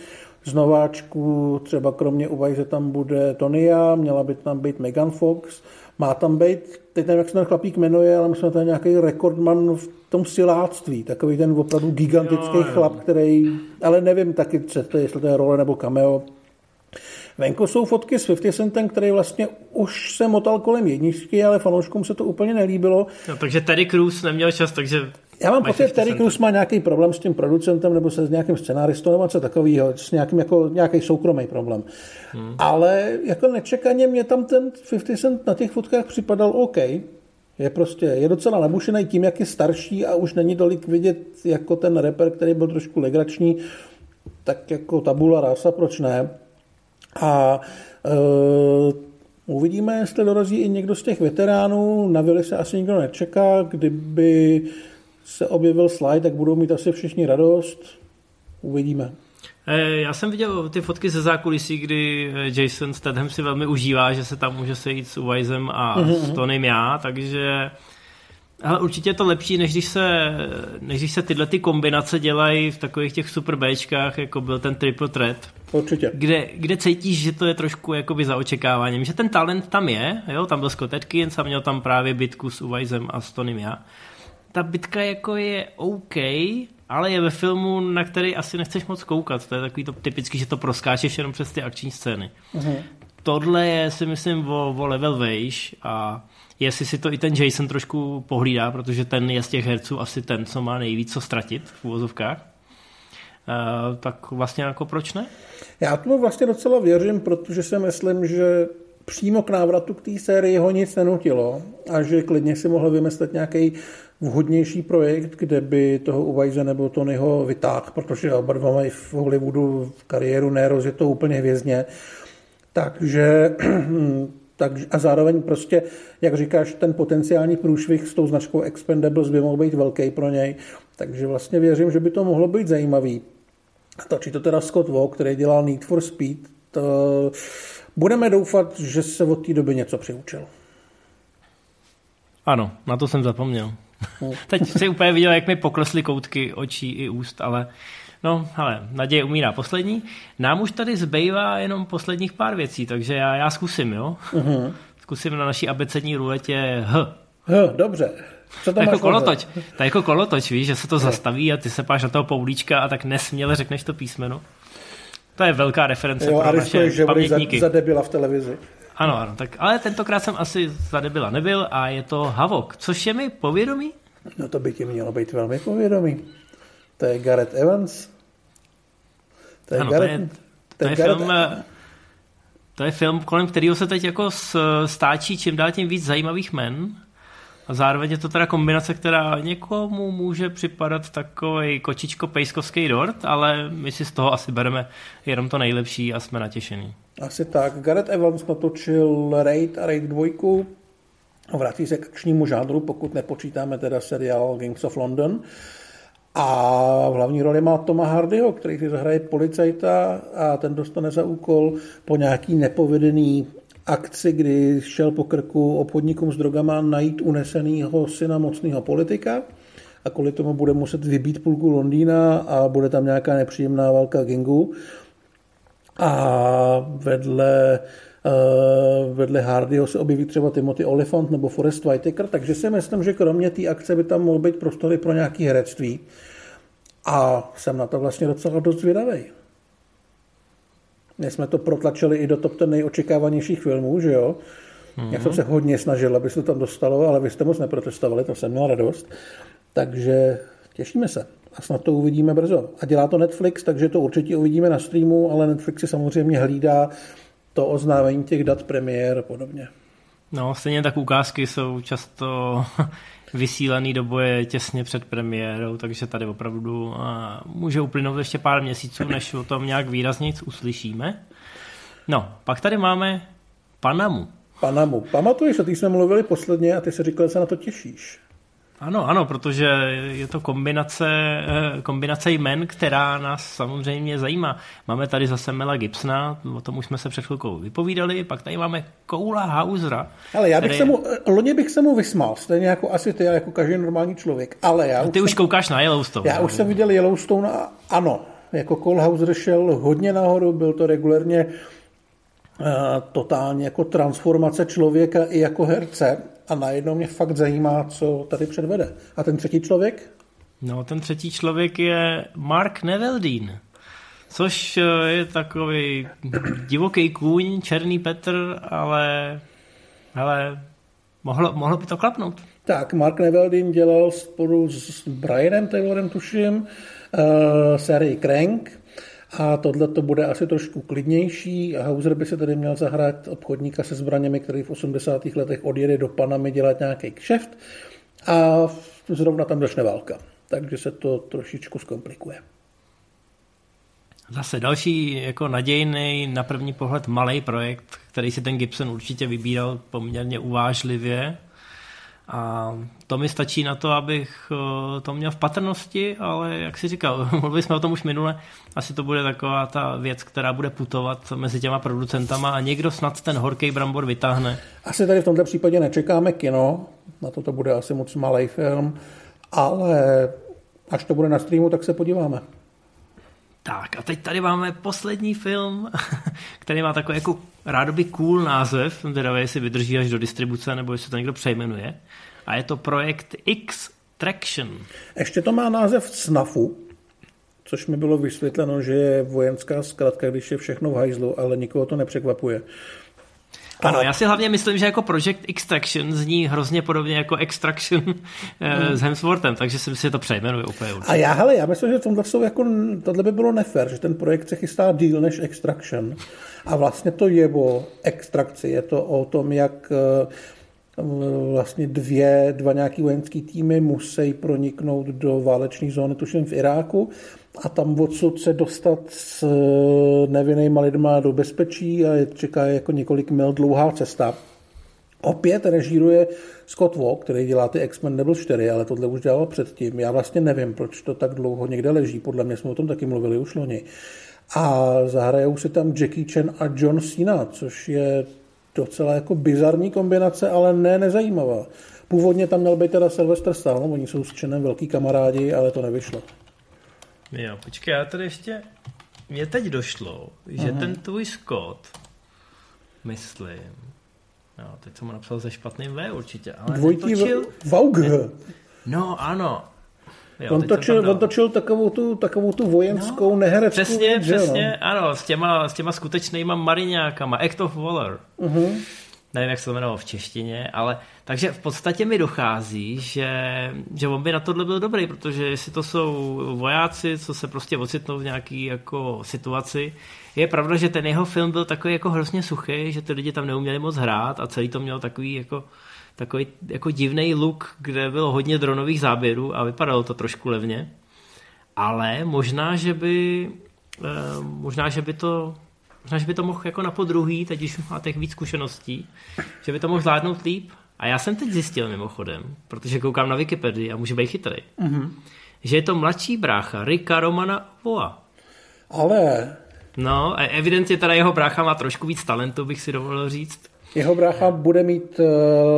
z nováčků třeba kromě Uvajze tam bude Tonya, měla by tam být Megan Fox, má tam být, teď nevím, jak se ten chlapík jmenuje, ale myslím, že to je nějaký rekordman v tom siláctví, takový ten opravdu gigantický jo, jo. chlap, který, ale nevím taky, jestli to je role nebo cameo. Venku jsou fotky s 50 Centem, který vlastně už se motal kolem jedničky, ale fanouškům se to úplně nelíbilo. No, takže Terry Crews neměl čas, takže já mám pocit, že Terry Crews má nějaký problém s tím producentem nebo se s nějakým scenáristou nebo něco takového, s nějakým jako, nějaký soukromý problém. Hmm. Ale jako nečekaně mě tam ten 50 Cent na těch fotkách připadal OK. Je prostě, je docela nabušený tím, jak je starší a už není tolik vidět jako ten rapper, který byl trošku legrační, tak jako tabula rasa, proč ne? A uh, uvidíme, jestli dorazí i někdo z těch veteránů. Na Vili se asi nikdo nečeká, kdyby se objevil slide, tak budou mít asi všichni radost. Uvidíme. Eh, já jsem viděl ty fotky ze zákulisí, kdy eh, Jason Statham si velmi užívá, že se tam může sejít s Uwizem a mm-hmm. s Tonym já, takže ale určitě je to lepší, než když, se, než když se tyhle ty kombinace dělají v takových těch super Bčkách, jako byl ten Triple Threat. Určitě. Kde, kde cítíš, že to je trošku jakoby za očekáváním. Že ten talent tam je, jo? tam byl Scott Atkins a měl tam právě bitku s Uwizem a s Tonym já ta bitka jako je OK, ale je ve filmu, na který asi nechceš moc koukat. To je takový to typický, že to proskáčeš jenom přes ty akční scény. Uh-huh. Tohle je si myslím o, o level vejš a jestli si to i ten Jason trošku pohlídá, protože ten je z těch herců asi ten, co má nejvíc co ztratit v úvozovkách, Uh, tak vlastně jako proč ne? Já tomu vlastně docela věřím, protože si myslím, že přímo k návratu k té sérii ho nic nenutilo a že klidně si mohl vymyslet nějaký vhodnější projekt, kde by toho Uvajze nebo Tonyho vytáhl, protože oba dva mají v Hollywoodu v kariéru je to úplně hvězdně. Takže tak, a zároveň prostě, jak říkáš, ten potenciální průšvih s tou značkou Expendables by mohl být velký pro něj. Takže vlastně věřím, že by to mohlo být zajímavý. Točí to teda Scott Walk, který dělal Need for Speed. To budeme doufat, že se od té doby něco přiučil. Ano, na to jsem zapomněl. Teď si úplně viděl, jak mi poklesly koutky očí i úst, ale no, ale naděje umírá poslední. Nám už tady zbývá jenom posledních pár věcí, takže já, já zkusím, jo? Uh-huh. Zkusím na naší abecední ruletě H. H, dobře. Co to je jako kolotoč. To je jako kolotoč, víš, že se to zastaví a ty se páš na toho poulíčka a tak nesměle řekneš to písmeno. To je velká reference jo, pro naše že pamětníky. Za, za debila v televizi. Ano, ano, tak, ale tentokrát jsem asi za debila nebyl a je to Havok, což je mi povědomí? No to by ti mělo být velmi povědomí. To je Gareth Evans. To je, ano, Gareth, to je, to je, to je Gareth, film, eh, to je film, kolem kterého se teď jako stáčí čím dál tím víc zajímavých men. A zároveň je to teda kombinace, která někomu může připadat takový kočičko pejskovský dort, ale my si z toho asi bereme jenom to nejlepší a jsme natěšení. Asi tak. Gareth Evans natočil Raid a Raid 2. Vrací se k akčnímu žánru, pokud nepočítáme teda seriál Gangs of London. A v hlavní roli má Toma Hardyho, který si zahraje policajta a ten dostane za úkol po nějaký nepovedený akci, kdy šel po krku obchodníkům s drogama najít unesenýho syna mocného politika a kvůli tomu bude muset vybít půlku Londýna a bude tam nějaká nepříjemná válka gangu. A vedle Uh, vedle Hardyho se objeví třeba Timothy Oliphant nebo Forrest Whitaker, takže si myslím, že kromě té akce by tam mohl být prostory pro nějaké herectví. A jsem na to vlastně docela dost zvědavý. My jsme to protlačili i do top ten nejočekávanějších filmů, že jo? Mm-hmm. Já jsem se hodně snažil, aby se to tam dostalo, ale vy jste moc neprotestovali, to jsem měl radost. Takže těšíme se a snad to uvidíme brzo. A dělá to Netflix, takže to určitě uvidíme na streamu, ale Netflix si samozřejmě hlídá to oznámení těch dat premiér a podobně. No, stejně tak ukázky jsou často vysílaný do boje těsně před premiérou, takže tady opravdu může uplynout ještě pár měsíců, než o tom nějak výrazně uslyšíme. No, pak tady máme Panamu. Panamu. Pamatuješ, o ty jsme mluvili posledně a ty se říkal, že se na to těšíš. Ano, ano, protože je to kombinace, eh, kombinace jmen, která nás samozřejmě zajímá. Máme tady zase Mela Gibsona, o tom už jsme se před chvilkou vypovídali, pak tady máme Koula Hausera. Ale já bych který... se mu, loni bych se mu vysmál, stejně jako asi ty, jako každý normální člověk, ale já... A ty už, jsem, koukáš na Yellowstone. Já už jsem viděl Yellowstone a ano, jako Cole Hauser šel hodně nahoru, byl to regulérně uh, totálně jako transformace člověka i jako herce a najednou mě fakt zajímá, co tady předvede. A ten třetí člověk? No, ten třetí člověk je Mark Neveldine, což eh, je takový divoký kůň, černý Petr, ale, ale mohlo, mohlo by to klapnout. Tak, Mark Neveldine dělal spolu s Brianem Taylorem, tuším, uh, sérii Crank, a tohle to bude asi trošku klidnější. Hauser by se tedy měl zahrát obchodníka se zbraněmi, který v 80. letech odjede do Panamy dělat nějaký kšeft a zrovna tam začne válka. Takže se to trošičku zkomplikuje. Zase další jako nadějný, na první pohled malý projekt, který si ten Gibson určitě vybíral poměrně uvážlivě a to mi stačí na to, abych eh, to měl v patrnosti, ale jak si říkal, mluvili jsme o tom už minule, asi to bude taková ta věc, která bude putovat mezi těma producentama a někdo snad ten horký brambor vytáhne. Asi tady v tomto případě nečekáme kino, na to to bude asi moc malý film, ale až to bude na streamu, tak se podíváme. Tak a teď tady máme poslední film, který má takový jako rádoby cool název, teda jestli vydrží až do distribuce, nebo jestli to někdo přejmenuje. A je to projekt X Traction. Ještě to má název SNAFu, což mi bylo vysvětleno, že je vojenská zkratka, když je všechno v hajzlu, ale nikoho to nepřekvapuje. Ano, já si hlavně myslím, že jako Project Extraction zní hrozně podobně jako Extraction hmm. s Hemsworthem, takže si myslím, že to přejmenuje úplně určitě. A já, hele, já myslím, že tomhle, jsou jako, tohle by bylo nefér, že ten projekt se chystá díl než Extraction. A vlastně to je o extrakci, je to o tom, jak eh, vlastně dvě, dva nějaký vojenský týmy musí proniknout do váleční zóny, tuším v Iráku, a tam odsud se dostat s eh, nevinnýma lidma do bezpečí a je, čeká jako několik mil dlouhá cesta. Opět režíruje Scott Walk, který dělá ty X-Men Devil 4, ale tohle už dělal předtím. Já vlastně nevím, proč to tak dlouho někde leží. Podle mě jsme o tom taky mluvili už loni. A zahrajou si tam Jackie Chan a John Cena, což je docela jako bizarní kombinace, ale ne nezajímavá. Původně tam měl být teda Sylvester Stallone, oni jsou s Chanem velký kamarádi, ale to nevyšlo. Jo, počkej, já tady ještě... Mně teď došlo, že uh-huh. ten tvůj Scott, myslím, Jo, teď jsem mu napsal ze špatným V určitě. Ale Dvojitý netočil... Vaug. No ano. Jo, On točil, on točil takovou tu, takovou tu vojenskou no, nehereckou Přesně, věc, přesně, ano, s těma, s těma skutečnýma mariňákama, Act of Valor. Uh-huh. Nevím, jak se to jmenovalo v češtině, ale takže v podstatě mi dochází, že, že on by na tohle byl dobrý, protože jestli to jsou vojáci, co se prostě ocitnou v nějaký jako situaci, je pravda, že ten jeho film byl takový jako hrozně suchý, že ty lidi tam neuměli moc hrát a celý to mělo takový jako takový jako divný look, kde bylo hodně dronových záběrů a vypadalo to trošku levně. Ale možná, že by eh, možná, že by to možná, že by to mohl jako na podruhý, teď už máte víc zkušeností, že by to mohl zvládnout líp. A já jsem teď zjistil mimochodem, protože koukám na Wikipedii a může být chytrý, mm-hmm. že je to mladší brácha Rika Romana Voa. Ale No, a evidentně teda jeho brácha má trošku víc talentu, bych si dovolil říct. Jeho brácha bude mít eh,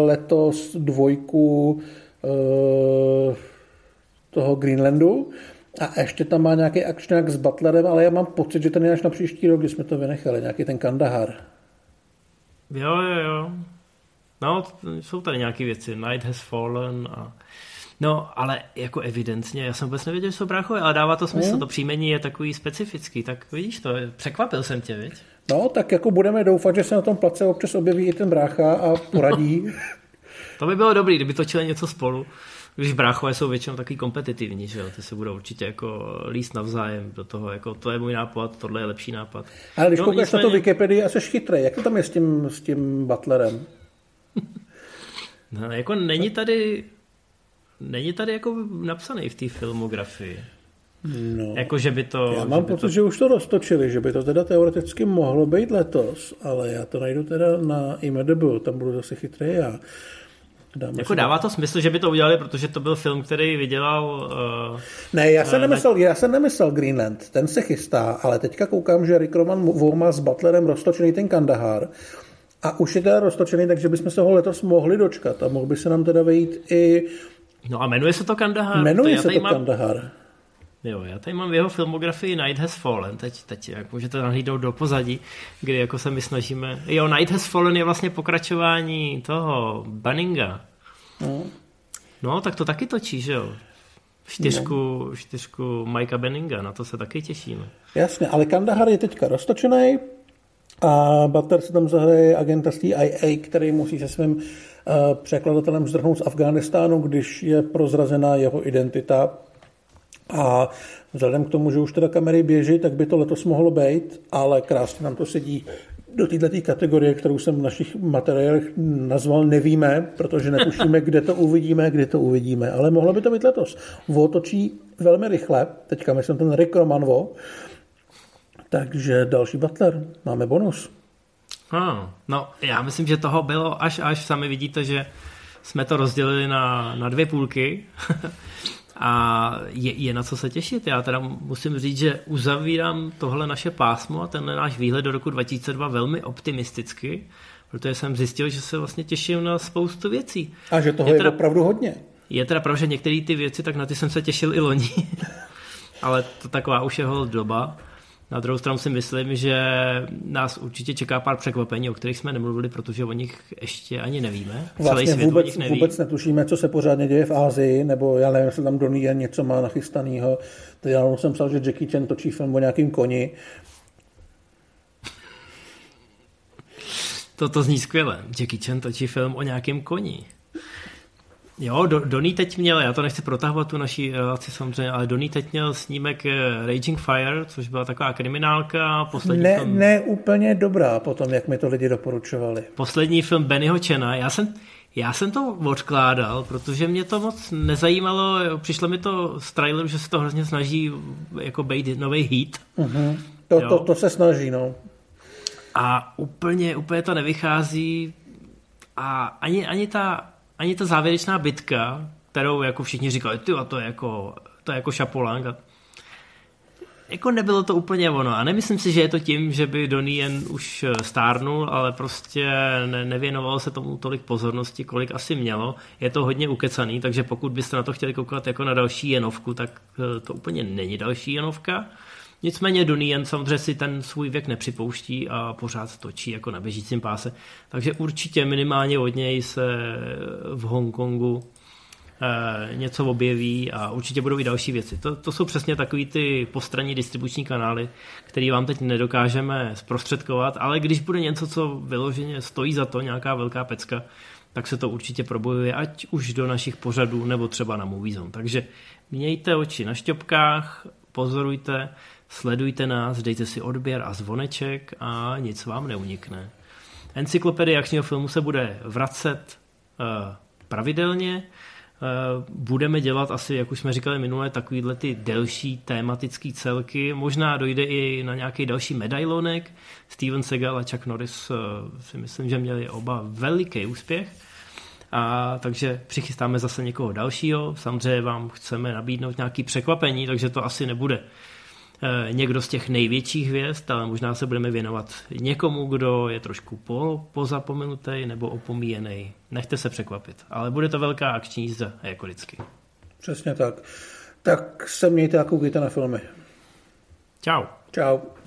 letos dvojku eh, toho Greenlandu a ještě tam má nějaký akčňák s Butlerem, ale já mám pocit, že ten je až na příští rok, kdy jsme to vynechali, nějaký ten Kandahar. Jo, jo, jo. No, jsou tady nějaké věci. Night has fallen a... No, ale jako evidentně, já jsem vůbec nevěděl, že jsou bráchové, ale dává to smysl, Mm. to příjmení je takový specifický, tak vidíš to, překvapil jsem tě, viď? No, tak jako budeme doufat, že se na tom place občas objeví i ten brácha a poradí. To by bylo dobrý, kdyby točili něco spolu, když bráchové jsou většinou takový kompetitivní, že jo, ty se budou určitě jako líst navzájem do toho, jako to je můj nápad, tohle je lepší nápad. Ale když No, koukáš na to nicméně- Wikipedii a jsi chytrý, jak to tam je s tím, s tím Butlerem? No, jako není tady, není tady jako napsaný v té filmografii. No. Jako, že by to... Já mám pocit, to... že už to roztočili, že by to teda teoreticky mohlo být letos, ale já to najdu teda na IMDb, tam budu zase chytrý já. Dáme Jako dává to smysl, že by to udělali, protože to byl film, který vydělal... Uh, Ne, já jsem, Ne, nemyslel, já jsem nemyslel Greenland, ten se chystá, ale teďka koukám, že Rick Roman má s Butlerem roztočený ten Kandahar a už je teda roztočený, takže bychom se ho letos mohli dočkat a mohl by se nám teda vejít i, no a jmenuje se to Kandahar. jmenuje já se to mám, Kandahar. Jo, já tady mám v jeho filmografii Night Has Fallen, teď, teď jak můžete nahlídnout do pozadí, kdy jako se my snažíme... Jo, Night Has Fallen je vlastně pokračování toho Banninga. No. No, tak to taky točí, že jo? Čtyřku, no. čtyřku Mikea Benninga, na to se taky těšíme. Jasně, ale Kandahar je teďka roztočený a Butler se tam zahraje agenta z CIA, který musí se svým uh, překladatelem zdrhnout z Afghánistánu, když je prozrazená jeho identita. A vzhledem k tomu, že už teda kamery běží, tak by to letos mohlo být, ale krásně nám to sedí do této kategorie, kterou jsem v našich materiálech nazval nevíme, protože netušíme, kde to uvidíme, kdy to uvidíme, ale mohlo by to být letos. Vo točí velmi rychle, teďka myslím ten Rick Roman Vo, takže další Butler, máme bonus. Ah, no, já myslím, že toho bylo až až. Sami vidíte, že jsme to rozdělili na, na dvě půlky. A je, je na co se těšit. Já teda musím říct, že uzavírám tohle naše pásmo a tenhle náš výhled do roku 2002 velmi optimisticky, protože jsem zjistil, že se vlastně těším na spoustu věcí. A že toho Je je, teda- opravdu hodně. Je teda pravda, že některé ty věci, tak na ty jsem se těšil i loni. Ale to taková už je doba. Na druhou stranu si myslím, že nás určitě čeká pár překvapení, o kterých jsme nemluvili, protože o nich ještě ani nevíme. Celý Vlastně svět o vůbec, nich neví. vůbec netušíme, co se pořádně děje v Ázii, nebo já nevím, jestli tam Donnie něco má nachystanýho. Teď já jsem psal, že Jackie Chan točí film o nějakým koni. Toto zní skvěle. Jackie Chan točí film o nějakém koni. Jo, Do, Donny teď měl, já to nechci protahovat tu naší relaci samozřejmě, ale Donny teď měl snímek eh, Raging Fire, což byla taková kriminálka, poslední Ne, film, ne úplně dobrá potom, jak mi to lidi doporučovali. poslední film Bennyho Chena. Já jsem, já jsem to odkládal, protože mě to moc nezajímalo, přišlo mi to z traileru, že se to hrozně snaží jako být nový hit. Mhm. To, Jo. to, to se snaží, no. A úplně, úplně to nevychází a ani, ani, ta, ani ta závěrečná bitka, kterou jako všichni říkali, ty to je jako, to je jako šapolang. A jako nebylo to úplně ono. A nemyslím si, že je to tím, že by Donnie jen už stárnul, ale prostě ne, nevěnovalo se tomu tolik pozornosti, kolik asi mělo. Je to hodně ukecaný, takže pokud byste na to chtěli koukat jako na další jenovku, tak eh, to úplně není další jenovka. Nicméně Donnie jen samozřejmě si ten svůj věk nepřipouští a pořád točí jako na běžícím páse. Takže určitě minimálně od něj se v Hongkongu eh, něco objeví a určitě budou i další věci. To, to jsou přesně takový ty postranní distribuční kanály, který vám teď nedokážeme zprostředkovat, ale když bude něco, co vyloženě stojí za to, nějaká velká pecka, tak se to určitě probojuje, ať už do našich pořadů, nebo třeba na Movie. Takže mějte oči na šťopkách, pozorujte, sledujte nás, dejte si odběr a zvoneček a nic vám neunikne. Encyklopedie akčního filmu se bude vracet uh, pravidelně. Uh, budeme dělat asi, jak už jsme říkali minule, takovýhle ty delší tématické celky. Možná dojde i na nějaký další medailonek. Steven Seagal a Chuck Norris uh, si myslím, že měli oba veliký úspěch. A takže přichystáme zase někoho dalšího. Samozřejmě vám chceme nabídnout nějaký překvapení, takže to asi nebude Eh, někdo z těch největších hvězd, ale možná se budeme věnovat někomu, kdo je trošku po, pozapomenutý nebo opomíjený. Nechte se překvapit, ale bude to velká akční jízda, jako vždycky. Přesně tak. Tak se mějte a koukejte na filmy. Ciao. Ciao.